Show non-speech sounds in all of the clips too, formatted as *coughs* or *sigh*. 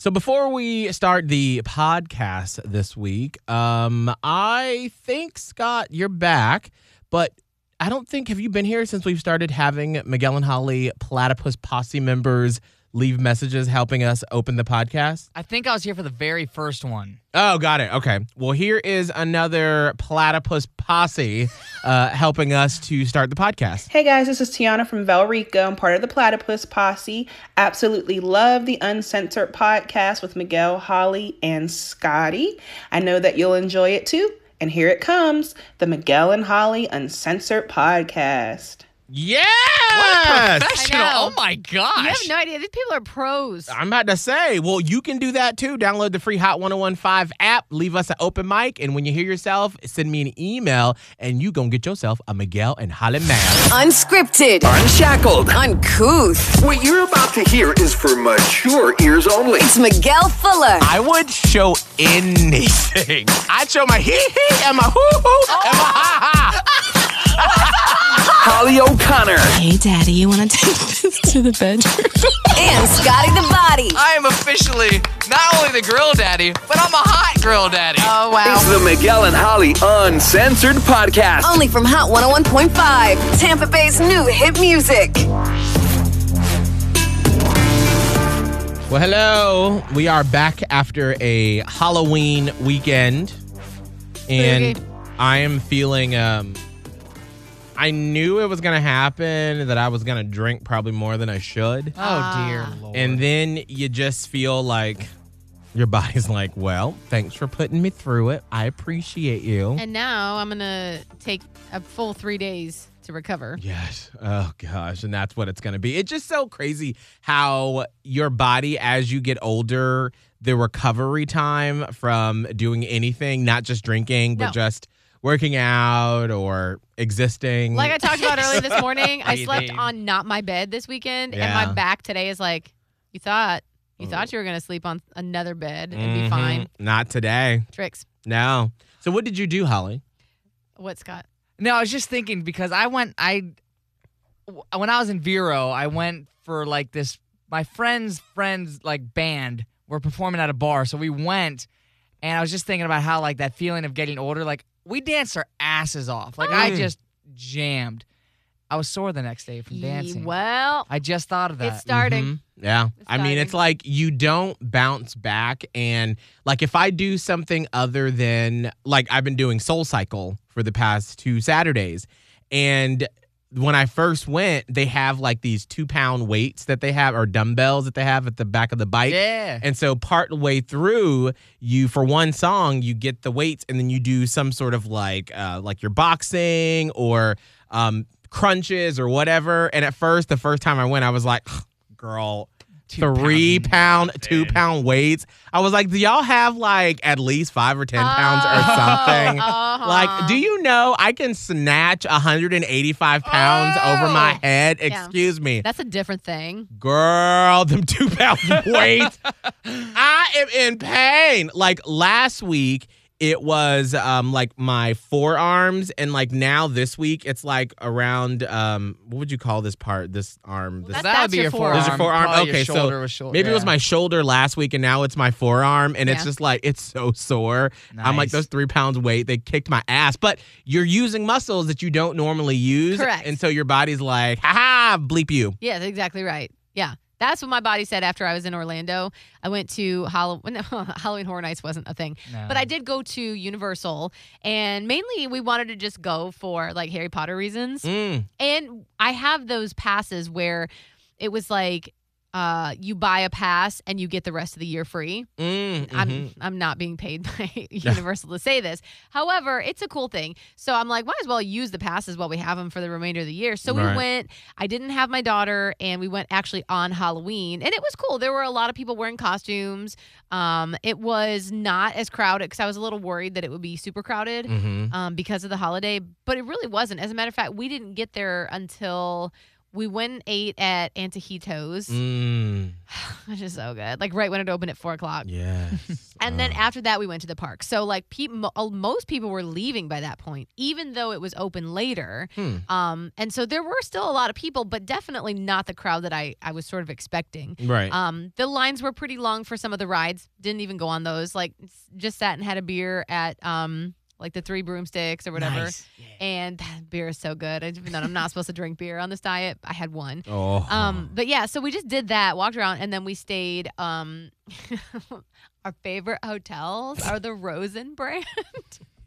So before we start the podcast this week, um, I think Scott, you're back, but I don't think have you been here since we've started having Miguel and Holly Platypus Posse members leave messages helping us open the podcast? I think I was here for the very first one. Oh, got it. Okay. Well, here is another Platypus Posse uh, helping us to start the podcast. Hey guys, this is Tiana from Valrico. I'm part of the Platypus Posse. Absolutely love the Uncensored podcast with Miguel, Holly, and Scotty. I know that you'll enjoy it too. And here it comes the Miguel and Holly Uncensored podcast. Yes! Professional. I know. Oh my gosh. You have no idea. These people are pros. I'm about to say, well, you can do that too. Download the free Hot 1015 app, leave us an open mic, and when you hear yourself, send me an email, and you gonna get yourself a Miguel and Holly man. Unscripted, Unshackled. uncouth. What you're about to hear is for mature ears only. It's Miguel Fuller I would show anything. I'd show my hee hee and my hoo hoo and my ha ha. *laughs* Holly O'Connor. Hey, Daddy, you want to take *laughs* this to the bedroom? and Scotty the Body. I am officially not only the grill daddy, but I'm a hot grill daddy. Oh wow. It's wow. the Miguel and Holly Uncensored Podcast. Only from Hot 101.5, Tampa Bay's new hit music. Well, hello. We are back after a Halloween weekend, and Spooky. I am feeling. Um, I knew it was gonna happen. That I was gonna drink probably more than I should. Oh dear ah. lord. And then you just feel like your body's like, well, thanks for putting me through it. I appreciate you. And now I'm gonna take a full three days to recover. yes. Oh gosh. And that's what it's gonna be. It's just so crazy how your body, as you get older, the recovery time from doing anything, not just drinking, but No. just working out or existing. Like I talked about earlier this morning, *laughs* I slept on not my bed this weekend, and my back today is like, you thought, you thought you were gonna sleep on another bed and be mm-hmm. fine. Not today. Tricks. No. So what did you do, Holly? What, Scott? No, I was just thinking because I went I when I was in Vero, I went for like this my friend's friends like band were performing at a bar, so we went and I was just thinking about how like that feeling of getting older, like we danced our asses off. Like I just jammed. I was sore the next day from dancing. Well, I just thought of that. it's starting. Mhm. Yeah. It's I mean, it's like you don't bounce back. And like if I do something other than like I've been doing Soul Cycle for the past two Saturdays. And when I first went, they have like these two pound weights that they have or dumbbells that they have at the back of the bike. Yeah. And so part way through, you for one song, you get the weights and then you do some sort of like uh like your boxing or um crunches or whatever. And at first, the first time I went, I was like, girl, Two three pounds. pound, two pound weights. I was like, do y'all have like at least five or ten pounds or something? *laughs* Uh-huh. Like, do you know I can snatch 185 pounds over my Oh. head? Yeah. Excuse me. That's a different thing. Girl, them two pounds *laughs* weights. I am in pain. Like last week, it was um like my forearms, and like now this week, it's like around um what would you call this part? This arm. This That's- that would be your forearm. your forearm? Probably your Okay, so shoulder short- maybe it was my shoulder last week, and now it's my forearm, and it's just like it's so sore. I'm like those three pounds weight. They kicked my ass, but you're using muscles that you don't normally use, Correct. And so your body's like, ha ha, bleep you. Yeah, that's exactly right. Yeah. That's what my body said after I was in Orlando. I went to Halloween. *laughs* Halloween Horror Nights wasn't a thing, No. but I did go to Universal, and mainly we wanted to just go for like Harry Potter reasons. Mm. And I have those passes where it was like uh, you buy a pass and you get the rest of the year free. Mm, I'm mhm. I'm not being paid *laughs* by *laughs* Universal to say this. However, it's a cool thing. So I'm like, might as well use the passes while we have them for the remainder of the year. So we went. I didn't have my daughter, and we went actually on Halloween, and it was cool. There were a lot of people wearing costumes. Um, it was not as crowded because I was a little worried that it would be super crowded Mhm. um, because of the holiday, but it really wasn't. As a matter of fact, we didn't get there until We went and ate at Antojitos, *sighs* Mm, which is so good. Like right when it opened at four o'clock. yes. *laughs* And then Oh. after that, we went to the park. So like, mo- uh, most people were leaving by that point, even though it was open later. Hmm. Um, and so there were still a lot of people, but definitely not the crowd that I I was sort of expecting. right. Um, the lines were pretty long for some of the rides. Didn't even go on those. Like, just sat and had a beer at um, like the Three Broomsticks or whatever. Nice. And that beer is so good. Even though I'm not supposed to drink beer on this diet, I had one. *laughs* oh. Um, but yeah, so we just did that, walked around, and then we stayed. Um, *laughs* our favorite hotels are the Rosen brand. *laughs*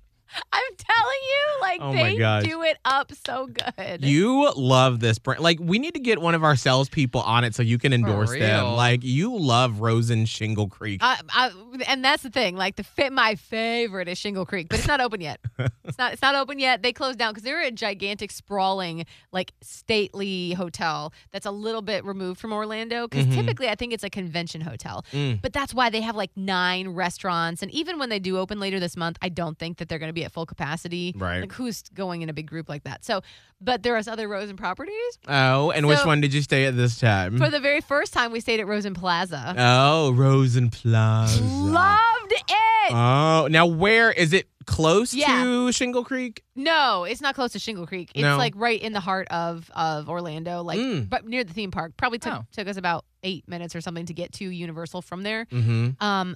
I'm telling you, like Oh they gosh. do it up so good. You love this brand. Like, we need to get one of our salespeople on it so you can endorse them. Like, you love Rosen Shingle Creek. I, I, and that's the thing. Like the fit, my favorite is Shingle Creek, but it's not open yet. *laughs* it's not. It's not open yet. They closed down because they're a gigantic, sprawling, like stately hotel that's a little bit removed from Orlando. Because Mhm. typically, I think it's a convention hotel. Mm. But that's why they have like nine restaurants, and even when they do open later this month, I don't think that they're going to be at full capacity. Right. Like who's going in a big group like that? So, but there is other Rosen properties. Oh, and which one did you stay at this time? For the very first time, we stayed at Rosen Plaza. oh, Rosen Plaza. Loved it. Oh, now where is it close Yeah. to Shingle Creek? No, it's not close to Shingle Creek. It's No. like right in the heart of of Orlando, like Mm. but near the theme park. Probably took Oh. took us about eight minutes or something to get to Universal from there. Mm-hmm. Um,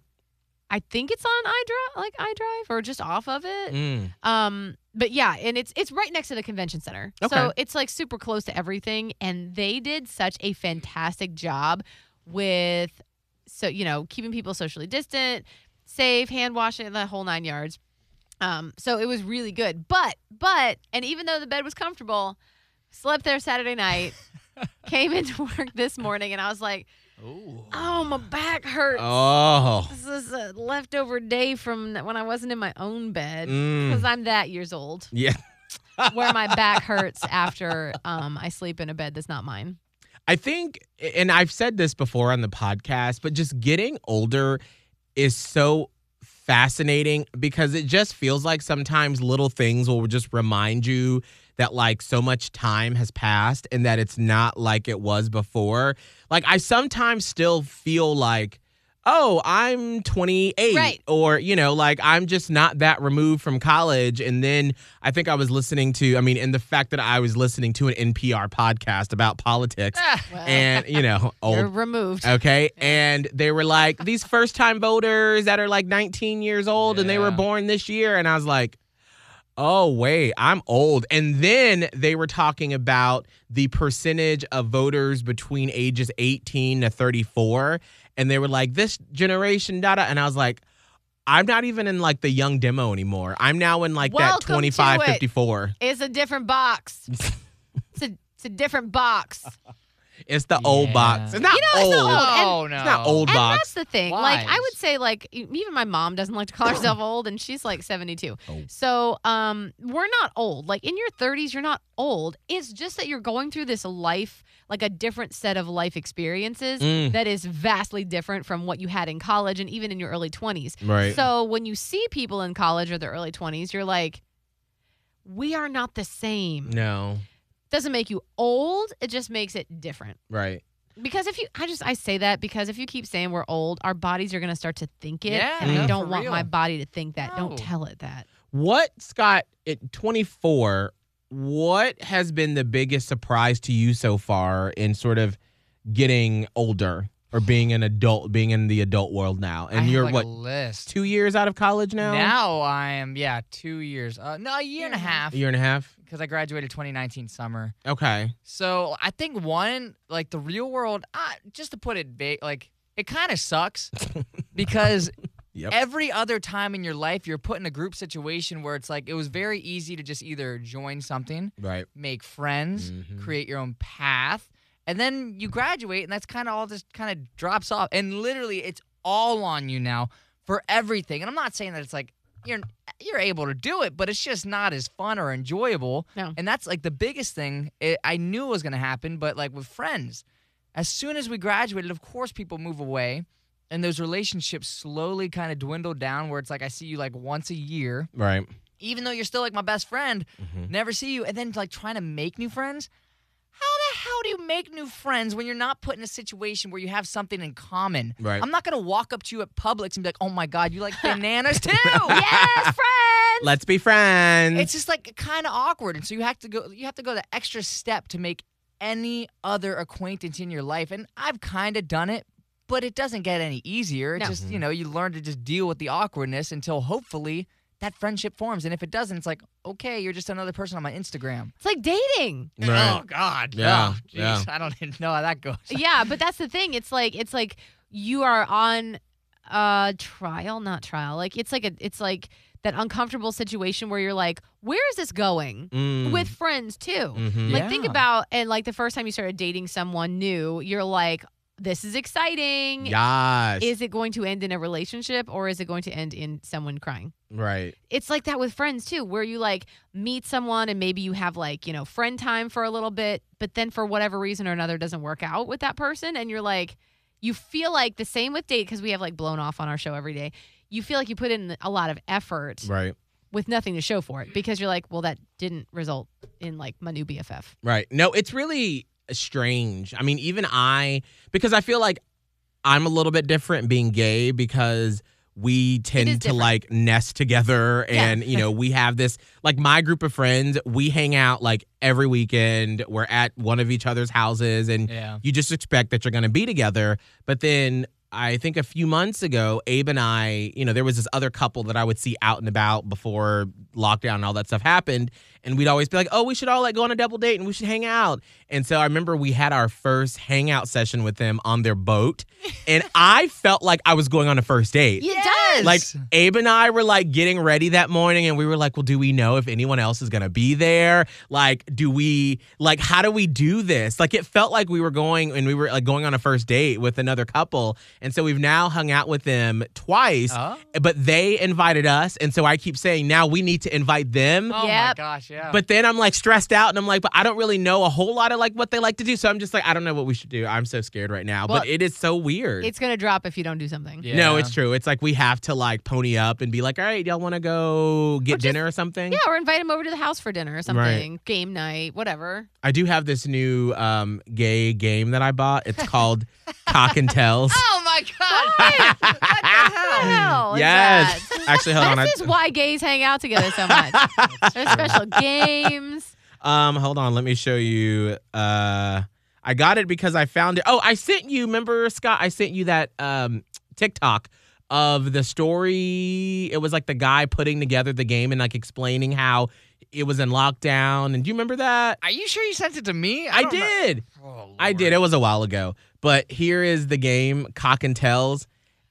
I think it's on iDrive, like iDrive, or just off of it. Mm. Um, but yeah, and it's it's right next to the convention center, so it's like super close to everything. And they did such a fantastic job with, so you know, keeping people socially distant, safe, hand washing, the whole nine yards. Um, so it was really good. But but and even though the bed was comfortable, slept there Saturday night, *laughs* came into work this morning, and I was like, oh, my back hurts. Oh. This is a leftover day from when I wasn't in my own bed Mm. because I'm that years old, Yeah. *laughs* where my back hurts after um, I sleep in a bed that's not mine. I think, and I've said this before on the podcast, but just getting older is so fascinating because it just feels like sometimes little things will just remind you that like so much time has passed and that it's not like it was before. Like I sometimes still feel like oh, I'm 28 Right. or you know, like I'm just not that removed from college and then I think I was listening to I mean, and the fact that I was listening to an NPR podcast about politics ah. Well, and you know, *laughs* you're old removed. Okay. And they were like, these first time voters that are like 19 years old and they were born this year. And I was like, oh, wait, I'm old. And then they were talking about the percentage of voters between ages 18 to 34. And they were like, this generation, da da. And I was like, I'm not even in like the young demo anymore. I'm now in like Welcome that to 25, it. 54. It's a different box. *laughs* it's a it's a different box. It's the old box. It's not You know, old. it's not old. And- Oh no, It's not old and box. that's the thing. Like I would say, like even my mom doesn't like to call *coughs* herself old, and she's like seventy two. Oh. So um, we're not old. Like in your thirties, you're not old. It's just that you're going through this life, like a different set of life experiences Mm. that is vastly different from what you had in college and even in your early twenties. Right. So when you see people in college or their early twenties, you're like, we are not the same. no. Doesn't make you old. It just makes it different. Right. Because if you, I just, I say that because if you keep saying we're old, our bodies are going to start to think it. Yeah, and no, I don't want real. my body to think that. No. Don't tell it that. What, Scott, at 24, what has been the biggest surprise to you so far in sort of getting older or being an adult, being in the adult world now? And have, you're like, what, list. two years out of college now? Now I am yeah two years. Uh, no, a year and a half A year and a half? Because I graduated 2019 summer. Okay. So I think one like the real world. Uh, just to put it va- like it kind of sucks *laughs* because Yep. every other time in your life you're put in a group situation where it's like it was very easy to just either join something, Right. make friends, Mhm. create your own path, and then you graduate and that's kind of all just kind of drops off. And literally it's all on you now for everything. And I'm not saying that it's like you're you're able to do it, but it's just not as fun or enjoyable. No. And that's like the biggest thing it, I knew was going to happen, but like with friends, as soon as we graduated, of course people move away and those relationships slowly kind of dwindle down where it's like I see you like once a year, Right. even though you're still like my best friend, Mhm. never see you and then like trying to make new friends. How do you make new friends when you're not put in a situation where you have something in common? Right. I'm not gonna walk up to you at Publix and be like, "Oh my god, you like *laughs* bananas too?" *laughs* yes, friends. Let's be friends. It's just like kind of awkward, and so you have to go. You have to go the extra step to make any other acquaintance in your life. And I've kind of done it, but it doesn't get any easier. It's No. just you mm-hmm. know you learn to just deal with the awkwardness until hopefully that friendship forms. And if it doesn't, it's like okay, you're just another person on my Instagram. It's like dating. Right. Oh God, Yeah, Oh, jeez. yeah. I don't even know how that goes. *laughs* yeah, but that's the thing. It's like it's like you are on a trial, not trial. Like it's like a it's like that uncomfortable situation where you're like, where is this going? Mm. With friends too. Mhm. Like think about and like the first time you started dating someone new, you're like, this is exciting. Yes. Is it going to end in a relationship or is it going to end in someone crying? right. it's like that with friends too, where you like meet someone and maybe you have like, you know, friend time for a little bit, but then for whatever reason or another doesn't work out with that person. And you're like, you feel like the same with date because we have like blown off on our show every day. You feel like you put in a lot of effort Right. with nothing to show for it because you're like, well, that didn't result in like my new BFF. Right. No, it's really strange. I mean, even I, because I feel like I'm a little bit different being gay because we tend to different. like nest together Yeah. and you know we have this like my group of friends we hang out like every weekend we're at one of each other's houses and Yeah. you just expect that you're going to be together but then I think a few months ago, Abe and I, you know, there was this other couple that I would see out and about before lockdown and all that stuff happened. And we'd always be like, oh, we should all like go on a double date and we should hang out. And so I remember we had our first hangout session with them on their boat. And *laughs* I felt like I was going on a first date. It does. Like Abe and I were like getting ready that morning and we were like, well, do we know if anyone else is gonna be there? Like, do we like how do we do this? Like it felt like we were going and we were like going on a first date with another couple. And so we've now hung out with them twice, Oh. but they invited us. And so I keep saying now we need to invite them. Oh my gosh, yeah. But then I'm like stressed out and I'm like, but I don't really know a whole lot of like what they like to do. So I'm just like, I don't know what we should do. I'm so scared right now. Well, but it is so weird. it's going to drop if you don't do something. yeah. No, it's true. It's like we have to like pony up and be like, all right, y'all want to go get just- dinner or something? Yeah, or invite them over to the house for dinner or something, game night, whatever. I do have this new um, gay game that I bought. It's called *laughs* Cock and Tells. Oh my god. what the *laughs* What the hell? hell is yes. that? Actually, hold on. I, This is why gays hang out together so much. *laughs* There's special games. um, hold on. Let me show you. Uh, I got it because I found it. Oh, I sent you. Remember, Scott? I sent you that um, TikTok of the story. It was like the guy putting together the game and like explaining how it was in lockdown. And do you remember that? Are you sure you sent it to me? I don't know- did. Oh, I did. It was a while ago. But here is the game, Cock and Tells.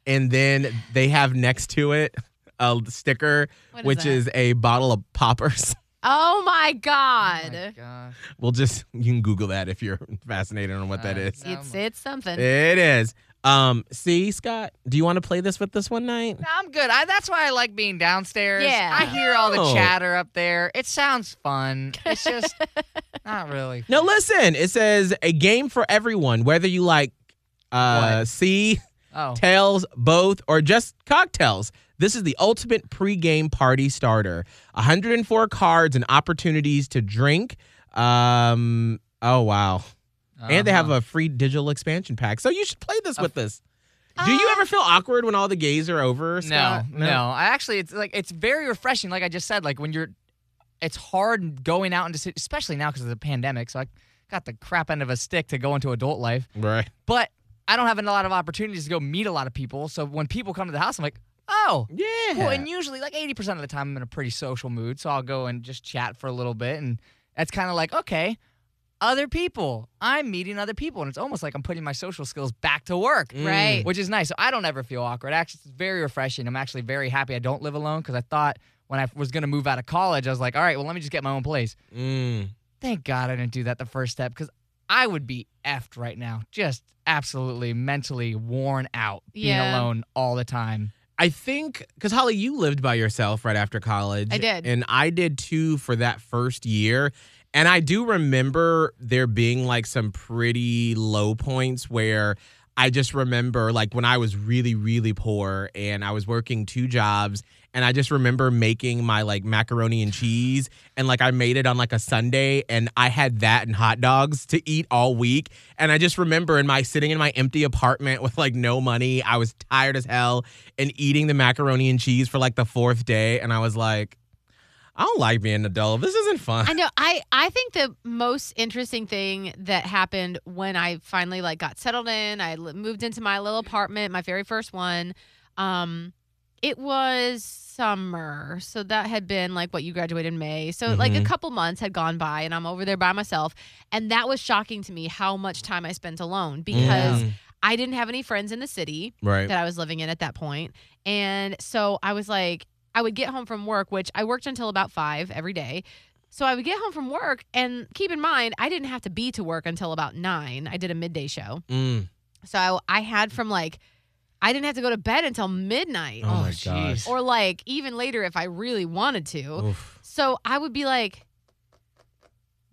And then they have next to it a sticker, What is which that? is a bottle of poppers. *laughs* Oh my Oh God. my gosh. We'll just, you can Google that if you're *laughs* fascinated on what that is. It's it's something. It is. Um, see, Scott, do you want to play this with us one night? No, I'm good. I, that's why I like being downstairs. Yeah. I hear all the Oh. chatter up there. It sounds fun. *laughs* It's just not really. No, listen. It says a game for everyone, whether you like uh What? C, Oh. tails, both, or just cocktails. This is the ultimate pregame party starter. 104 cards and opportunities to drink. Um. Oh wow. And they have Uh-huh. a free digital expansion pack. So you should play this with us. Do Uh, you ever feel awkward when all the gays are over? No, Scott? no, I actually, it's like it's very refreshing. Like I just said, like when you're, it's hard going out into, especially now because of the pandemic. So I got the crap end of a stick to go into adult life, Right. but I don't have a lot of opportunities to go meet a lot of people. So when people come to the house, I'm like, oh, Yeah. cool. And usually, like 80% of the time, I'm in a pretty social mood. So I'll go and just chat for a little bit. And that's kind of like, okay, other people. I'm meeting other people. And it's almost like I'm putting my social skills back to work. Mm. Right. Which is nice. So I don't ever feel awkward. Actually, it's very refreshing. I'm actually very happy I don't live alone because I thought when I was going to move out of college, I was like, all right, well, let me just get my own place. Mm. Thank God I didn't do that the first step because I would be effed right now. Just absolutely mentally worn out being Yeah. alone all the time. I think because Holly, you lived by yourself right after college. I did. and I did too for that first year. And I do remember there being like some pretty low points where I just remember like when I was really, really poor and I was working two jobs and I just remember making my like macaroni and cheese and like I made it on like a Sunday and I had that and hot dogs to eat all week. And I just remember in my sitting in my empty apartment with like no money, I was tired as hell and eating the macaroni and cheese for like the fourth day. And I was like, I don't like being an adult. This isn't fun. I know. I I think the most interesting thing that happened when I finally like got settled in, I li- moved into my little apartment, my very first one. Um, it was summer, so that had been like what you graduated in May. So like a Mhm. couple months had gone by, and I'm over there by myself, and that was shocking to me how much time I spent alone because Mm, I didn't have any friends in the city right. that I was living in at that point. And so I was like, I would get home from work, which I worked until about five every day. So I would get home from work, and keep in mind, I didn't have to be to work until about nine. I did a midday show. Mm. So I had from like, I didn't have to go to bed until midnight. Oh, my jeez. gosh. Or like even later if I really wanted to. Oof. So I would be like,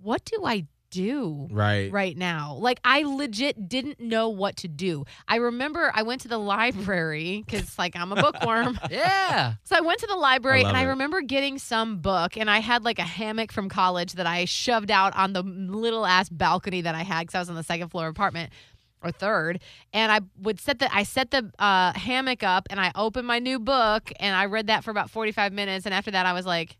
what do I do? Right. right now. Like I legit didn't know what to do. I remember I went to the *laughs* library because like I'm a bookworm. *laughs* Yeah. *laughs* So I went to the library I and I it. remember getting some book and I had like a hammock from college that I shoved out on the little ass balcony that I had because I was on the second floor apartment or third and I would set the I set the uh, hammock up and I opened my new book and I read that for about 45 minutes and after that I was like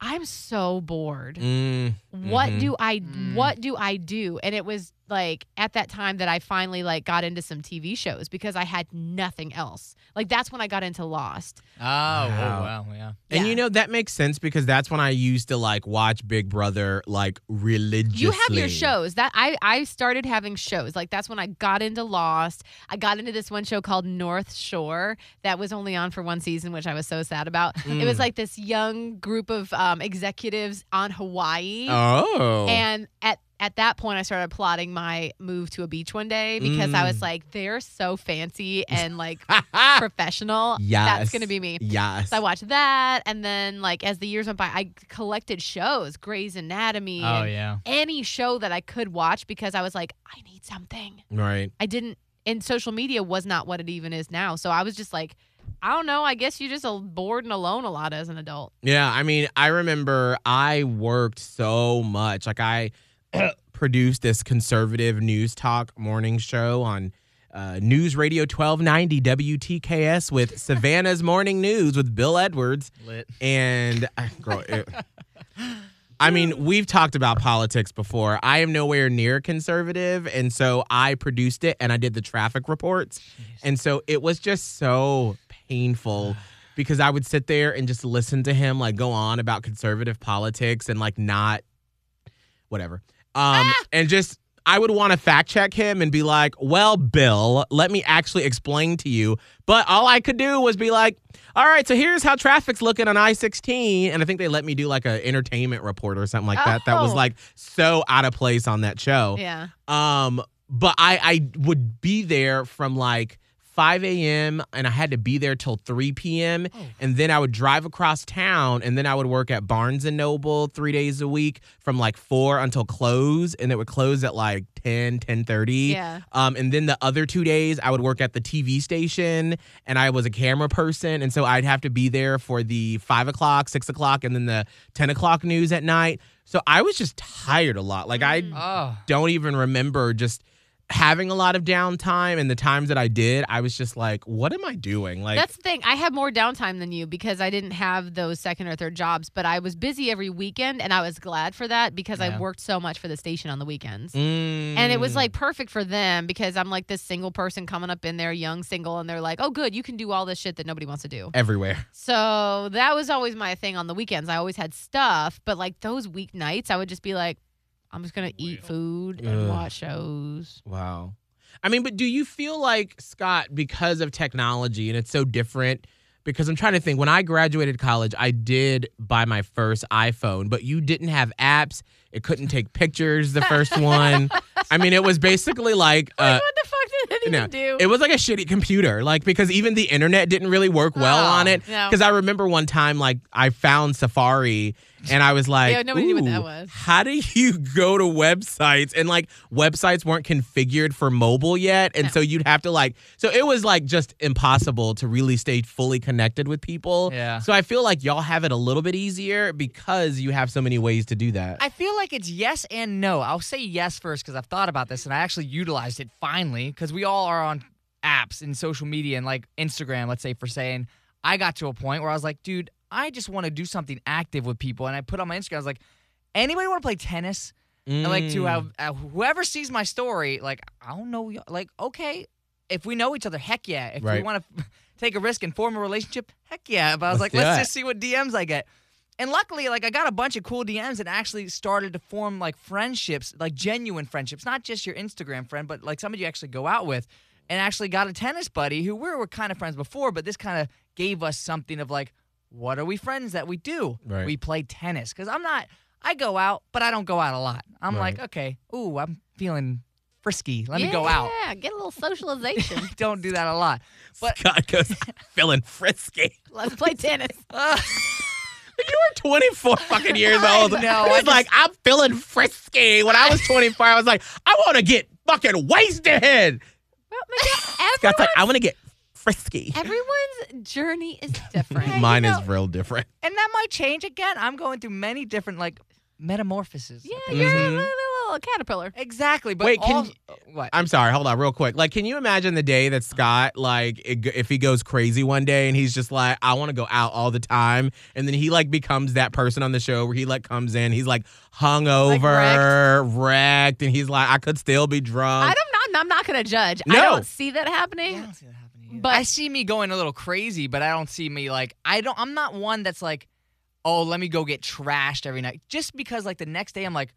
I'm so bored Mm. what Mhm. do I Mm. what do I do? And it was like at that time that I finally like got into some TV shows because I had nothing else. Like that's when I got into Lost. Oh, Wow. oh wow, yeah. And Yeah. you know that makes sense because that's when I used to like watch Big Brother like religiously. You have your shows. That I I started having shows. Like that's when I got into Lost. I got into this one show called North Shore that was only on for one season, which I was so sad about. It was Mm. like this young group of um, executives on Hawaii. Oh. And at at that point, I started plotting my move to a beach one day because I was Mm. like, they're so fancy and like *laughs* professional. Yeah, That's gonna be me. Yes. So I watched that, and then like as the years went by, I collected shows, Grey's Anatomy, Oh yeah. any show that I could watch because I was like, I need something. right. I didn't, and social media was not what it even is now. So I was just like, I don't know. I guess you're just bored and alone a lot as an adult. Yeah, I mean, I remember I worked so much. Like I *coughs* produced this conservative news talk morning show on uh, News Radio 1290 WTKS with *laughs* Savannah's Morning News with Bill Edwards. Lit. And uh, girl, it- *laughs* I mean, we've talked about politics before. I am nowhere near conservative, and so I produced it and I did the traffic reports, and so it was just so painful *sighs* because I would sit there and just listen to him like go on about conservative politics and like not whatever, um, and just. I would want to fact check him and be like, well, Bill, let me actually explain to you. But all I could do was be like, all right, so here's how traffic's looking on I 16. And I think they let me do like an entertainment report or something like that. That was Oh. like so out of place on that show. Yeah. Um, but I, I would be there from like 5 a.m. and I had to be there till 3 p.m. And then I would drive across town and then I would work at Barnes and Noble three days a week from like 4 until close. And it would close at like 10, 10 Yeah. um, and then the other two days, I would work at the TV station, and I was a camera person, and so I'd have to be there for the five o'clock, six o'clock, and then the ten o'clock news at night. So I was just tired a lot. Like I Oh. don't even remember just having a lot of downtime, and the times that I did, I was just like, "What am I doing?" Like, That's the thing. I had more downtime than you because I didn't have those second or third jobs, but I was busy every weekend and I was glad for that because Yeah. I worked so much for the station on the weekends. mm, And it was like perfect for them because I'm like this single person coming up in there, young single, and they're like, oh, good, you can do all this shit that nobody wants to do. everywhere. So that was always my thing on the weekends. I always had stuff, but like those weeknights, I would just be like, I'm just going to eat food and Ugh. watch shows. Wow. I mean, but do you feel like, Scott, because of technology and it's so different? Because I'm trying to think, when I graduated college, I did buy my first iPhone, but you didn't have apps. It couldn't take pictures, the first *laughs* one. I mean, it was basically like, uh, what the fuck did that even no, do? it was like a shitty computer. Like, because even the internet didn't really work well Oh, on it. no. Because I remember one time, like, I found Safari and I was like, Yeah, nobody knew what that was." How do you go to websites and like websites weren't configured for mobile yet, and No. so you'd have to like, so it was like just impossible to really stay fully connected with people. Yeah. So I feel like y'all have it a little bit easier because you have so many ways to do that. I feel like it's yes and no. I'll say yes first because I've thought about this and I actually utilized it finally because we all are on apps and social media and like Instagram, let's say, for saying, I got to a point where I was like, dude, I just want to do something active with people. And I put on my Instagram, I was like, anybody want to play tennis? And like to Mm. have uh, whoever sees my story, like, I don't know, like, okay, if we know each other, heck yeah. If we want to *laughs* take a risk and form a relationship, heck yeah. But I was Let's like, let's just see what DMs I get. And luckily, like I got a bunch of cool DMs and actually started to form like friendships, like genuine friendships, not just your Instagram friend, but like somebody you actually go out with. And actually got a tennis buddy who we were kind of friends before, but this kind of gave us something of like, what are we friends that we do? Right. We play tennis. Cause I'm not I go out, but I don't go out a lot. I'm Right. like, okay, ooh, I'm feeling frisky. Let me go out. Yeah, get a little socialization. *laughs* Don't do that a lot. But Scott goes *laughs* feeling frisky. Let's play tennis. *laughs* uh, You were 24 fucking years I old. know, He's I just- like, I'm feeling frisky. When I was 24, I was like, I want to get fucking wasted. Well, Miguel, Scott's like, I want to get frisky. everyone's journey is different. *laughs* Mine you is real different. and that might change again. I'm going through many different like metamorphoses. Yeah, you're is- a mm-hmm. little, little caterpillar. Exactly. But Wait, can all- you- what? I'm sorry. Hold on, real quick. Like, can you imagine the day that Scott, like, it, if he goes crazy one day and he's just like, I want to go out all the time, and then he like becomes that person on the show where he like comes in, he's like hungover, wrecked. and he's like, I could still be drunk. I don't know. I'm not going to judge. I don't see that happening. I don't see that happening either. But- I see me going a little crazy, but I don't see me like I don't. I'm not one that's like, oh, let me go get trashed every night. Just because like the next day I'm like,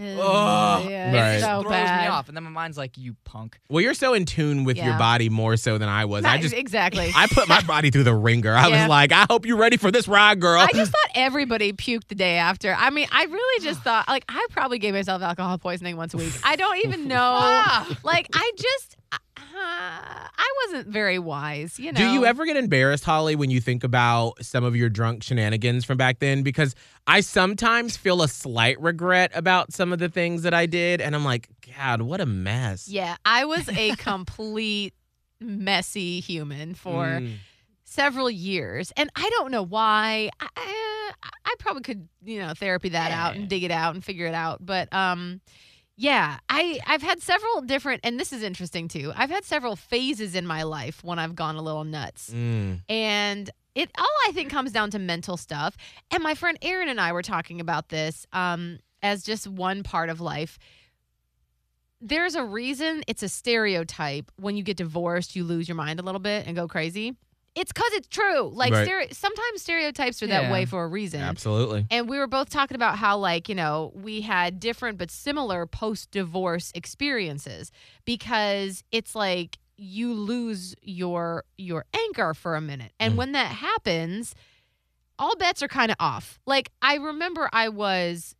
Ugh, Ugh. yeah, Right. it so throws bad. me off, and then my mind's like, you punk. well, you're so in tune with your body more so than I was. I just, exactly. I put my *laughs* body through the ringer. I Yeah. was like, I hope you're ready for this ride, girl. I just thought everybody puked the day after. I mean, I really just *sighs* thought, like, I probably gave myself alcohol poisoning once a week. I don't even *laughs* know. Ah. like, I just, I wasn't very wise, you know. Do you ever get embarrassed, Holly, when you think about some of your drunk shenanigans from back then? Because I sometimes feel a slight regret about some of the things that I did, and I'm like, God, what a mess. Yeah, I was a *laughs* complete messy human for Mm. several years, and I don't know why. I, I, I probably could, you know, therapy that out and dig it out and figure it out. But um, yeah, I I've had several different, and this is interesting too. I've had several phases in my life when I've gone a little nuts, Mm. and it all I think comes down to mental stuff. And my friend Erin and I were talking about this um, as just one part of life. There's a reason it's a stereotype when you get divorced, you lose your mind a little bit and go crazy. It's because it's true. Like Right. stere- sometimes stereotypes are that Yeah. way for a reason. Absolutely. And we were both talking about how, like, you know, we had different but similar post divorce experiences because it's like you lose your your anchor for a minute. And Mm. when that happens, all bets are kind of off. Like I remember I was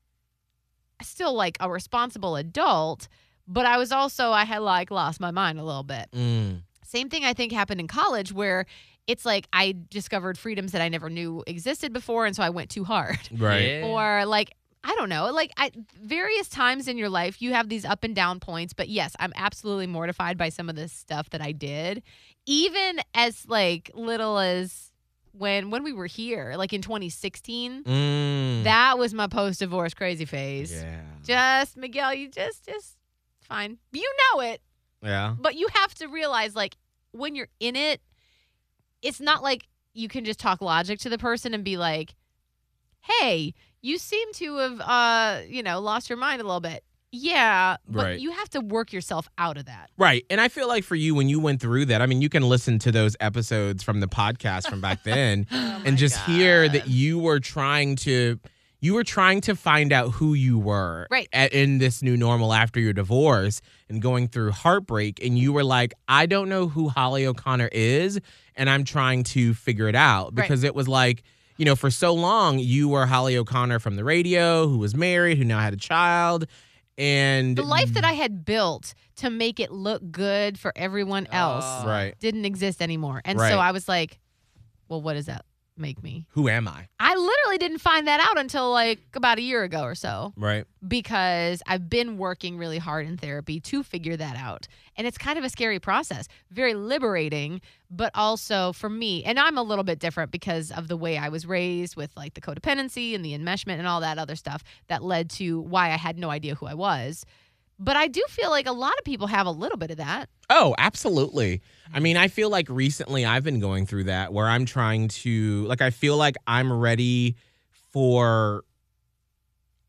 still like a responsible adult, but I was also I had like lost my mind a little bit. Mm. Same thing I think happened in college where it's like I discovered freedoms that I never knew existed before and so I went too hard. *laughs* Right. Yeah. Or like I don't know, like I various times in your life you have these up and down points, but yes, I'm absolutely mortified by some of this stuff that I did. Even as like little as when when we were here, like in 2016, Mm. that was my post divorce crazy phase. yeah. Just Miguel, you just just fine. You know it, Yeah. but you have to realize like when you're in it it's not like you can just talk logic to the person and be like hey you seem to have uh you know lost your mind a little bit yeah but Right. you have to work yourself out of that Right. And I feel like for you, when you went through that, I mean, you can listen to those episodes from the podcast from back then *laughs* and just hear that you were trying to. You were trying to find out who you were Right. at, in this new normal after your divorce and going through heartbreak. And you were like, I don't know who Holly O'Connor is, and I'm trying to figure it out Right. because it was like, you know, for so long, you were Holly O'Connor from the radio who was married, who now had a child. And the life that i had built to make it look good for everyone else Oh. right. didn't exist anymore and Right. so i was like well what is that make me Who am I? i literally didn't find that out until like about a year ago or so Right. because I've been working really hard in therapy to figure that out. And it's kind of a scary process, very liberating, but also for me, and I'm a little bit different because of the way I was raised with like the codependency and the enmeshment and all that other stuff that led to why I had no idea who I was. But I do feel like a lot of people have a little bit of that. Oh, absolutely. I mean, I feel like recently I've been going through that where I'm trying to, like, I feel like I'm ready for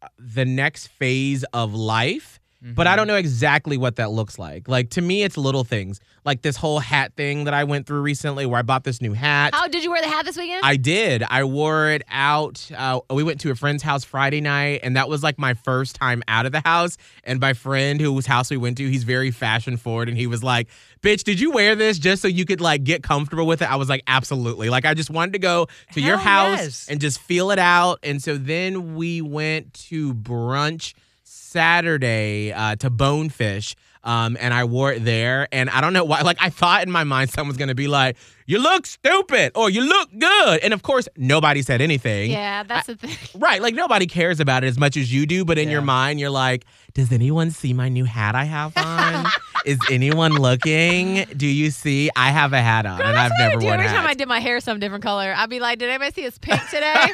uh, the next phase of life, but I don't know exactly what that looks like. Like, to me, it's little things like this whole hat thing that I went through recently where I bought this new hat. How did you wear the hat this weekend? I did. I wore it out. Uh, we went to a friend's house Friday night, and that was like my first time out of the house. And my friend, whose house we went to, he's very fashion forward, and he was like, "Bitch, did you wear this just so you could like get comfortable with it?" I was like, "Absolutely." Like I just wanted to go to your house yes. and just feel it out. And so then we went to brunch Saturday uh, to Bonefish. Um, and I wore it there, and I don't know why. Like I thought in my mind, someone's gonna be like, "You look stupid" or "You look good," and of course, nobody said anything. yeah, that's the thing. *laughs* Right, like nobody cares about it as much as you do, but in your mind, you're like, "Does anyone see my new hat I have on? *laughs* Is anyone looking? Do you see I have a hat on, and I've I never worn every time I did my hair some different color. I'd be like, "Did anybody see it's pink *laughs* today?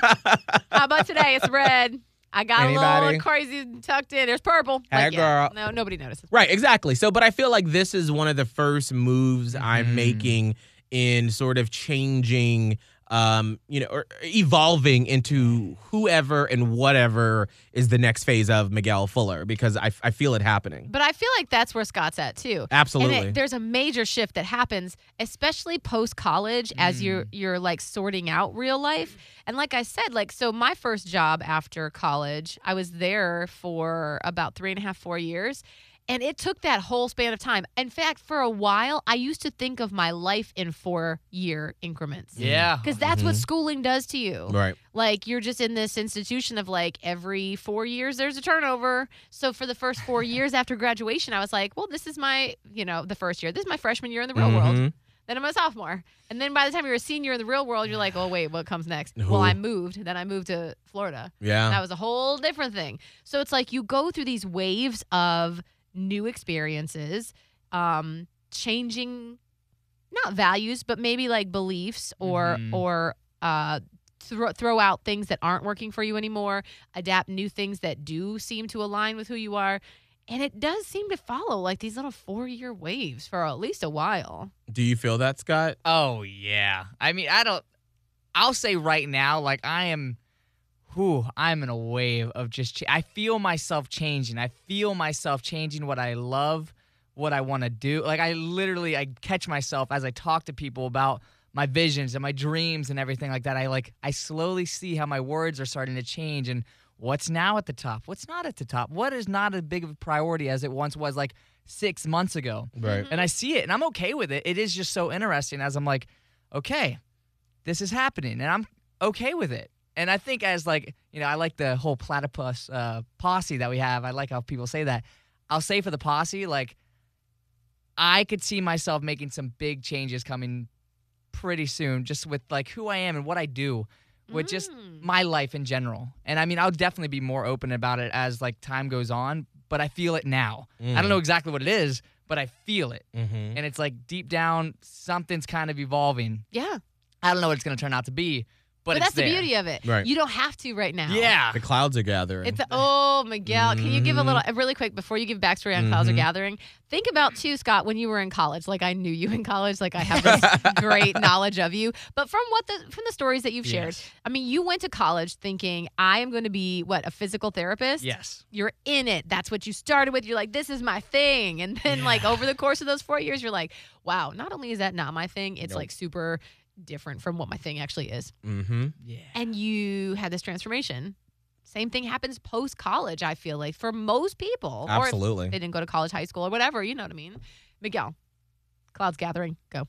How about today? It's red. I got a little crazy tucked in. There's purple. Hey, Like, yeah, girl. No, nobody notices. Right, exactly. So, but I feel like this is one of the first moves I'm mm-hmm. making in sort of changing, um, you know, or evolving into whoever and whatever is the next phase of Miguel Fuller because I, I feel it happening. But I feel like that's where Scott's at too. Absolutely. And it, there's a major shift that happens, especially post college, as you're you're like sorting out real life. And like I said, like so, my first job after college, I was there for about three and a half, four years. And it took that whole span of time. In fact, for a while, I used to think of my life in four year increments. Yeah. Because that's what schooling does to you. Right. Like you're just in this institution of like every four years there's a turnover. So for the first four *laughs* years after graduation, I was like, well, this is my, you know, the first year. This is my freshman year in the real world. Mhm. Then I'm a sophomore. And then by the time you're a senior in the real world, you're like, oh, wait, what comes next? Well, I moved. Then I moved to Florida. Yeah. That was a whole different thing. So it's like you go through these waves of new experiences, um, changing not values, but maybe like beliefs or Mhm. or uh throw throw out things that aren't working for you anymore, adapt new things that do seem to align with who you are. And it does seem to follow like these little four year waves for at least a while. Do you feel that, Scott? Oh yeah. I mean, I don't. I'll say right now, like I am. Whew, I'm in a wave of just. Ch- I feel myself changing. I feel myself changing what I love, what I want to do. Like I literally, I catch myself as I talk to people about my visions and my dreams and everything like that. I like. I slowly see how my words are starting to change and what's now at the top, what's not at the top, what is not as big of a priority as it once was like six months ago Right. Mm-hmm. and I see it and I'm okay with it. It is just so interesting as I'm like, okay, this is happening and I'm okay with it. And I think as like, you know, I like the whole platypus uh, posse that we have. I like how people say that. I'll say for the posse, like, I could see myself making some big changes coming pretty soon, just with like who I am and what I do, with just Mm. my life in general. And I mean, I'll definitely be more open about it as like time goes on, but I feel it now. I don't know exactly what it is, but I feel it. Mm-hmm. And it's like deep down, something's kind of evolving. Yeah. I don't know what it's going to turn out to be, but, But, it's that's there. the beauty of it. Right. You don't have to right now. Yeah. The clouds are gathering. It's oh Miguel, can you give a little Mm-hmm. really quick before you give backstory on Clouds Are Gathering? Think about too, Scott, when you were in college. Like I knew you in college. Like I have this *laughs* great knowledge of you. But from what the from the stories that you've shared, Yes. I mean, you went to college thinking I am going to be what a physical therapist. Yes. You're in it. That's what you started with. You're like, this is my thing. And then like over the course of those four years, you're like, wow, not only is that not my thing, it's Nope. like super different from what my thing actually is mm-hmm. Yeah. and you had this transformation. Same thing happens post college, I feel like, for most people. Or Absolutely. if they didn't go to college, high school, or whatever, you know what I mean? Miguel, Clouds Gathering, go.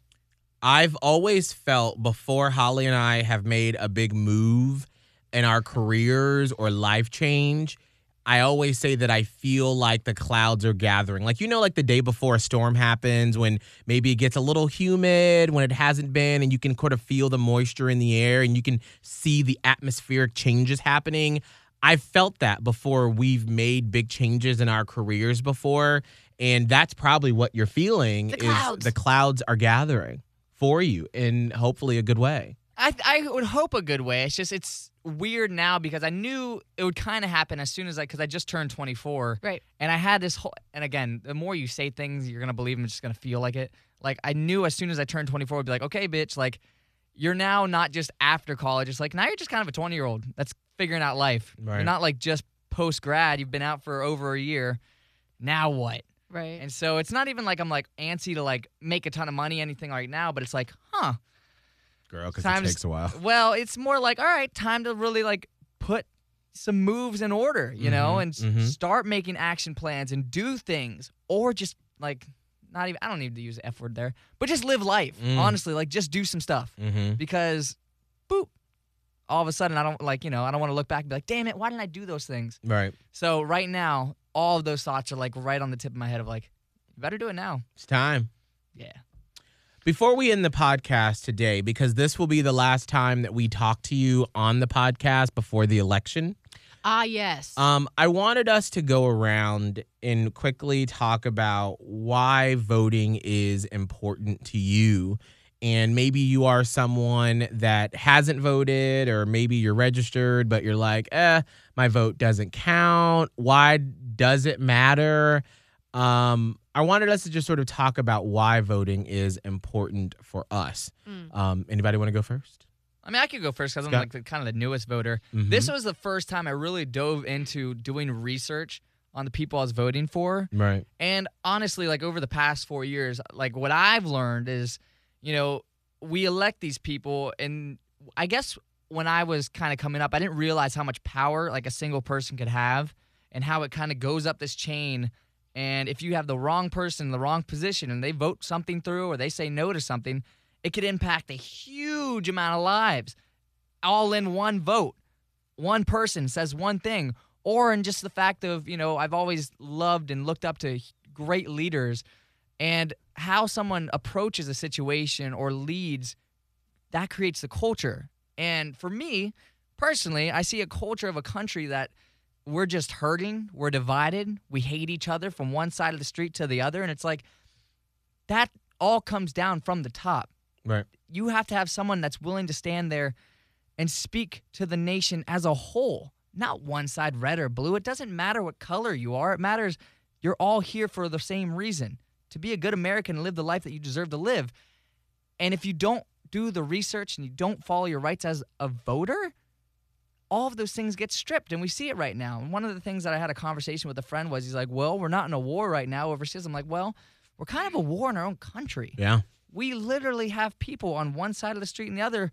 I've always felt before Holly and I have made a big move in our careers or life change, I always say that I feel like the clouds are gathering. Like, you know, like the day before a storm happens, when maybe it gets a little humid, when it hasn't been, and you can kind of feel the moisture in the air and you can see the atmospheric changes happening. I've felt that before we've made big changes in our careers before. And that's probably what you're feeling The is the clouds are gathering for you in hopefully a good way. I I would hope a good way. It's just it's weird now because I knew it would kind of happen as soon as I because I just turned 24. Right. And I had this whole and again, the more you say things, you're gonna believe them. It's just gonna feel like it. Like I knew as soon as I turned 24, I'd be like, okay, bitch, like you're now not just after college. It's like now you're just kind of a 20 year old that's figuring out life. Right. You're not like just post grad. You've been out for over a year. Now what? Right. And so it's not even like I'm like antsy to like make a ton of money, anything right now, but it's like, huh, Girl, because it takes a while. *laughs* well, it's more like, all right, time to really like put some moves in order, you know, Mhm, and mhm. start making action plans and do things, or just like not even. I don't need to use the f word there, but just live life. Mm. Honestly, like just do some stuff Mm-hmm. because, boop, all of a sudden I don't like you know I don't want to look back and be like, damn it, why didn't I do those things? Right. So right now, all of those thoughts are like right on the tip of my head of like, you better do it now. It's time. Yeah. Before we end the podcast today, because this will be the last time that we talk to you on the podcast before the election, ah, yes. um, I wanted us to go around and quickly talk about why voting is important to you. And maybe you are someone that hasn't voted, or maybe you're registered, but you're like, eh, my vote doesn't count. Why does it matter? Um, I wanted us to just sort of talk about why voting is important for us. Mm. Um, anybody want to go first? I mean, I could go first because I'm like the, kind of the newest voter. This was the first time I really dove into doing research on the people I was voting for. Right. And honestly, like over the past four years, like what I've learned is, you know, we elect these people, and I guess when I was kind of coming up, I didn't realize how much power like a single person could have, and how it kind of goes up this chain. And if you have the wrong person in the wrong position, and they vote something through, or they say no to something, it could impact a huge amount of lives, all in one vote. One person says one thing, or in just the fact of you know I've always loved and looked up to great leaders and how someone approaches a situation or leads that creates the culture and for me personally i see a culture of a country that we're just hurting we're divided we hate each other from one side of the street to the other and it's like that all comes down from the top Right. you have to have someone that's willing to stand there and speak to the nation as a whole, not one side red or blue. It doesn't matter what color you are. It matters you're all here for the same reason to be a good American and live the life that you deserve to live. And if you don't do the research and you don't follow your rights as a voter, all of those things get stripped. And we see it right now. And one of the things that I had a conversation with a friend was he's like, Well, we're not in a war right now overseas. I'm like, Well, we're kind of a war in our own country Yeah. we literally have people on one side of the street and the other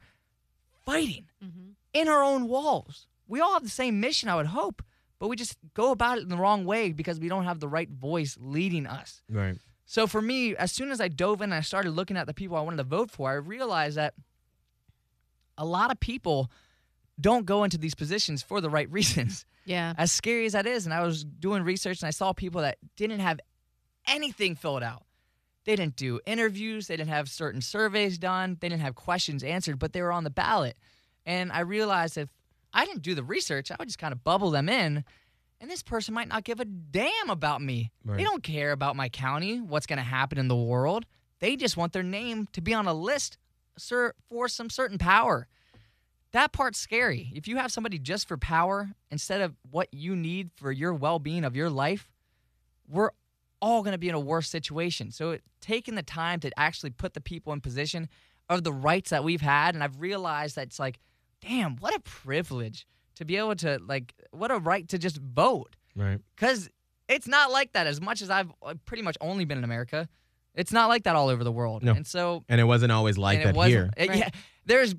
fighting hmm in our own walls. We all have the same mission, I would hope, but we just go about it in the wrong way because we don't have the right voice leading us. Right. So for me, as soon as I dove in and I started looking at the people I wanted to vote for, I realized that a lot of people don't go into these positions for the right reasons. *laughs* Yeah. As scary as that is, and I was doing research and I saw people that didn't have anything filled out. They didn't do interviews, they didn't have certain surveys done, they didn't have questions answered, but they were on the ballot. And I realized if I didn't do the research, I would just kind of bubble them in, and this person might not give a damn about me. Right. They don't care about my county, what's going to happen in the world. They just want their name to be on a list sir, for some certain power. That part's scary. If you have somebody just for power instead of what you need for your well being of your life, we're all going to be in a worse situation. So, it, taking the time to actually put the people in position of the rights that we've had, and I've realized that it's like, damn, what a privilege to be able to, like, what a right to just vote. Right. Because it's not like that as much as I've uh, pretty much only been in America. It's not like that all over the world. No. And so, And it wasn't always like that here. *laughs* it- Right. yeah, there's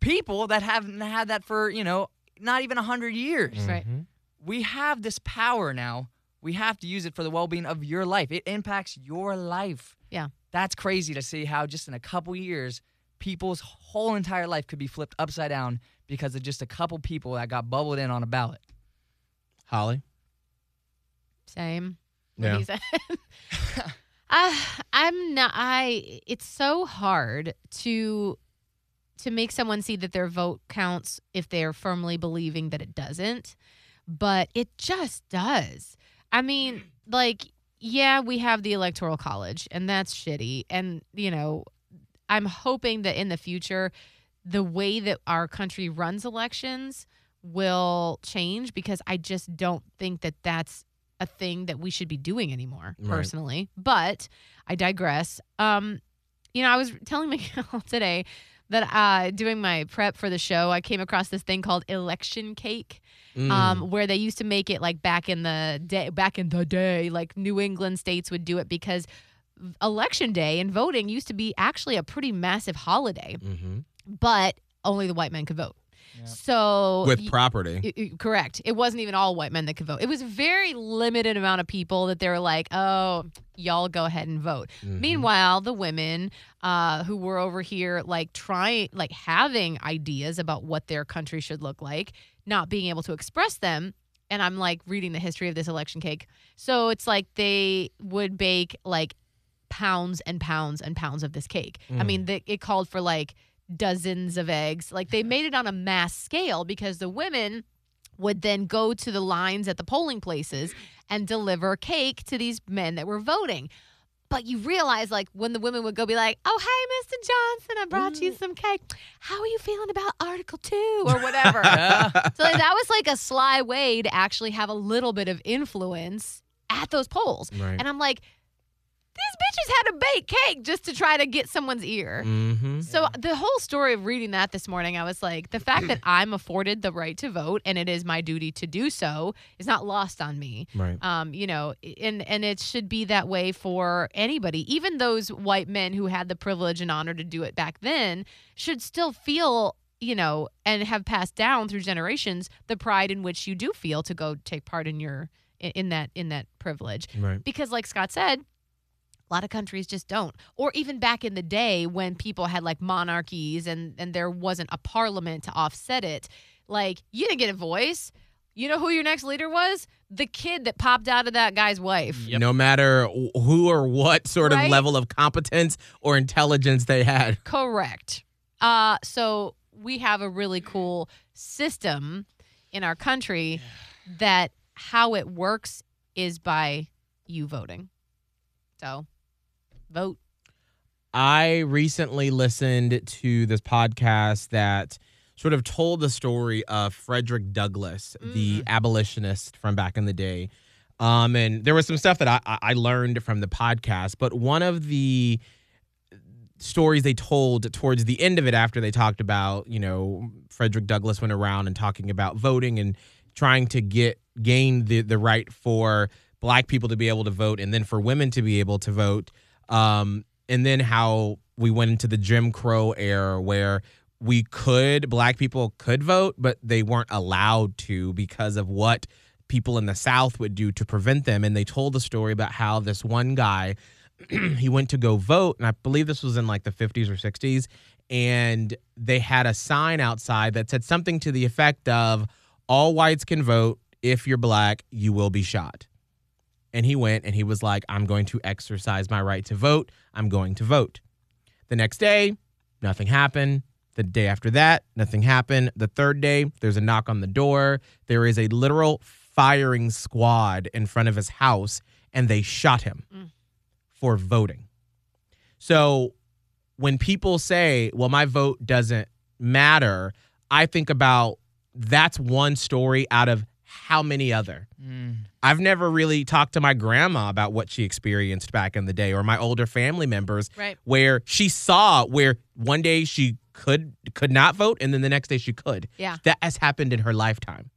people that haven't had that for, you know, not even 100 years. Right. Mhm. We have this power now. We have to use it for the well being of your life. It impacts your life. Yeah. That's crazy to see how just in a couple years, people's whole entire life could be flipped upside down because of just a couple people that got bubbled in on a ballot. Holly. Same. What Yeah. he said. I, *laughs* I'm not. I. It's so hard to to make someone see that their vote counts if they're firmly believing that it doesn't, but it just does. I mean, like, yeah, we have the electoral college, and that's shitty. And you know, I'm hoping that in the future, the way that our country runs elections will change because I just don't think that that's a thing that we should be doing anymore Right. personally. But I digress. Um, you know, I was telling *laughs* Miguel today that uh, doing my prep for the show, I came across this thing called election cake, Mm. um, where they used to make it like back in the day. Back in the day, like New England states would do it because election day and voting used to be actually a pretty massive holiday, Mhm. but only the white men could vote. So with property. I- I- correct. It wasn't even all white men that could vote. It was a very limited amount of people that they were like, oh, y'all go ahead and vote. Mm-hmm. Meanwhile, the women uh, who were over here, like trying, like having ideas about what their country should look like, not being able to express them. And I'm like reading the history of this election cake. So it's like they would bake like pounds and pounds and pounds of this cake. I mean, the, it called for like dozens of eggs. Like they made it on a mass scale because the women would then go to the lines at the polling places and deliver cake to these men that were voting. But you realize, like, when the women would go be like, oh, hey, Mr. Johnson, I brought you mm. some cake. How are you feeling about Article 2 or *laughs* whatever? *laughs* so like, that was like a sly way to actually have a little bit of influence at those polls. Right. And I'm like, bitches had to bake cake just to try to get someone's ear. Mm-hmm. So the whole story of reading that this morning, I was like, the fact that *clears throat* I'm afforded the right to vote and it is my duty to do so is not lost on me. Right. Um, you know, and and it should be that way for anybody. Even those white men who had the privilege and honor to do it back then should still feel, you know, and have passed down through generations the pride in which you do feel to go take part in your in in that in that privilege Right. because like Scott said, a lot of countries just don't. Or even back in the day when people had like monarchies and and there wasn't a parliament to offset it, like you didn't get a voice. You know who your next leader was? The kid that popped out of that guy's wife. No matter who or what sort of level of competence or intelligence they had. Correct. Uh, so we have a really cool system in our country that how it works is by you voting. So vote. I recently listened to this podcast that sort of told the story of Frederick Douglass, the abolitionist from back in the day. Um, and there was some stuff that I, I I learned from the podcast, but one of the stories they told towards the end of it after they talked about, you know, Frederick Douglass went around and talking about voting and trying to get gain the the right for black people to be able to vote and then for women to be able to vote. Um, and then how we went into the Jim Crow era where we could black people could vote, but they weren't allowed to because of what people in the South would do to prevent them. And they told the story about how this one guy *clears throat* he went to go vote, and I believe this was in like the 50s or 60s, and they had a sign outside that said something to the effect of all whites can vote. If you're black, you will be shot. And he went and he was like, I'm going to exercise my right to vote. I'm going to vote. The next day, nothing happened. The day after that, nothing happened. The third day, there's a knock on the door. There is a literal firing squad in front of his house, and they shot him mm. for voting. So when people say, well, my vote doesn't matter, I think about that's one story out of how many other. Mm. I've never really talked to my grandma about what she experienced back in the day or my older family members Right. where she saw where one day she could could not vote and then the next day she could. Yeah. That has happened in her lifetime.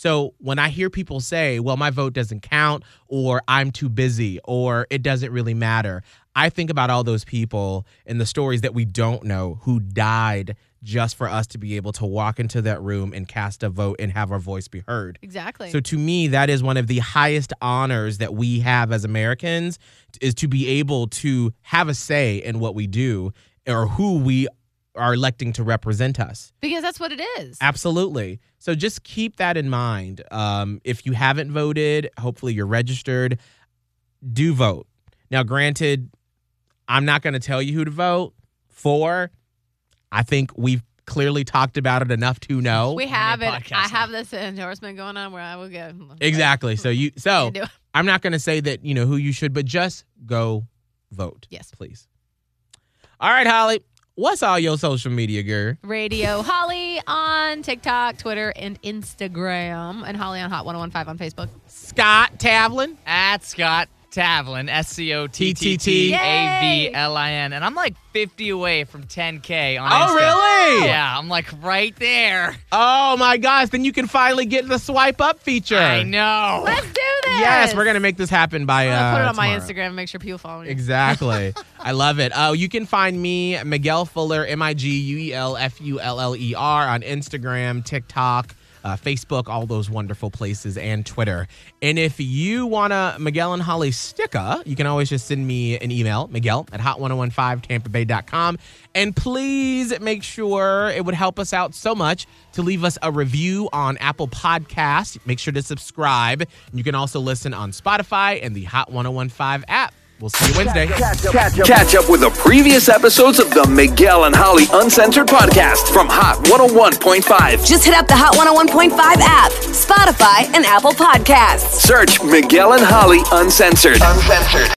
So when I hear people say, well, my vote doesn't count, or I'm too busy, or it doesn't really matter, I think about all those people and the stories that we don't know who died just for us to be able to walk into that room and cast a vote and have our voice be heard. Exactly. So to me, that is one of the highest honors that we have as Americans is to be able to have a say in what we do or who we are electing to represent us. Because that's what it is. Absolutely. So just keep that in mind. Um, if you haven't voted, hopefully you're registered. Do vote. Now, granted, I'm not going to tell you who to vote for. I think we've clearly talked about it enough to know. We have it. I now. have this endorsement going on where I will go. *laughs* *laughs* exactly. So you. So I'm not going to say that you know who you should, but just go vote. Yes. please. All right, Holly. What's all your social media, girl? Radio Holly on TikTok, Twitter, and Instagram, and Holly on Hot 1015 on Facebook. Scott Tavlin. At Scott Tavlin, S C O T T T A V L I N. And I'm like 50 away from 10K on Oh, Insta. really? Yeah, I'm like right there. Oh my gosh! Then you can finally get the swipe up feature. I know. Let's do this. Yes, we're gonna make this happen by. I'm Uh, gonna put it on my tomorrow. Instagram and make sure people follow me. Exactly. *laughs* I love it. Oh, you can find me Miguel Fuller M I G U E L F U L L E R on Instagram, TikTok. Uh, Facebook, all those wonderful places, and Twitter. And if you want a Miguel and Holly sticker, you can always just send me an email, Miguel at hot1015tampabay.com. And please make sure it would help us out so much to leave us a review on Apple Podcasts. Make sure to subscribe. You can also listen on Spotify and the Hot 1015 app. We'll see you Wednesday. Catch up with the previous episodes of the Miguel and Holly Uncensored podcast from Hot 101.5. Just hit up the Hot 101.5 app, Spotify, and Apple Podcasts. Search Miguel and Holly Uncensored. Uncensored.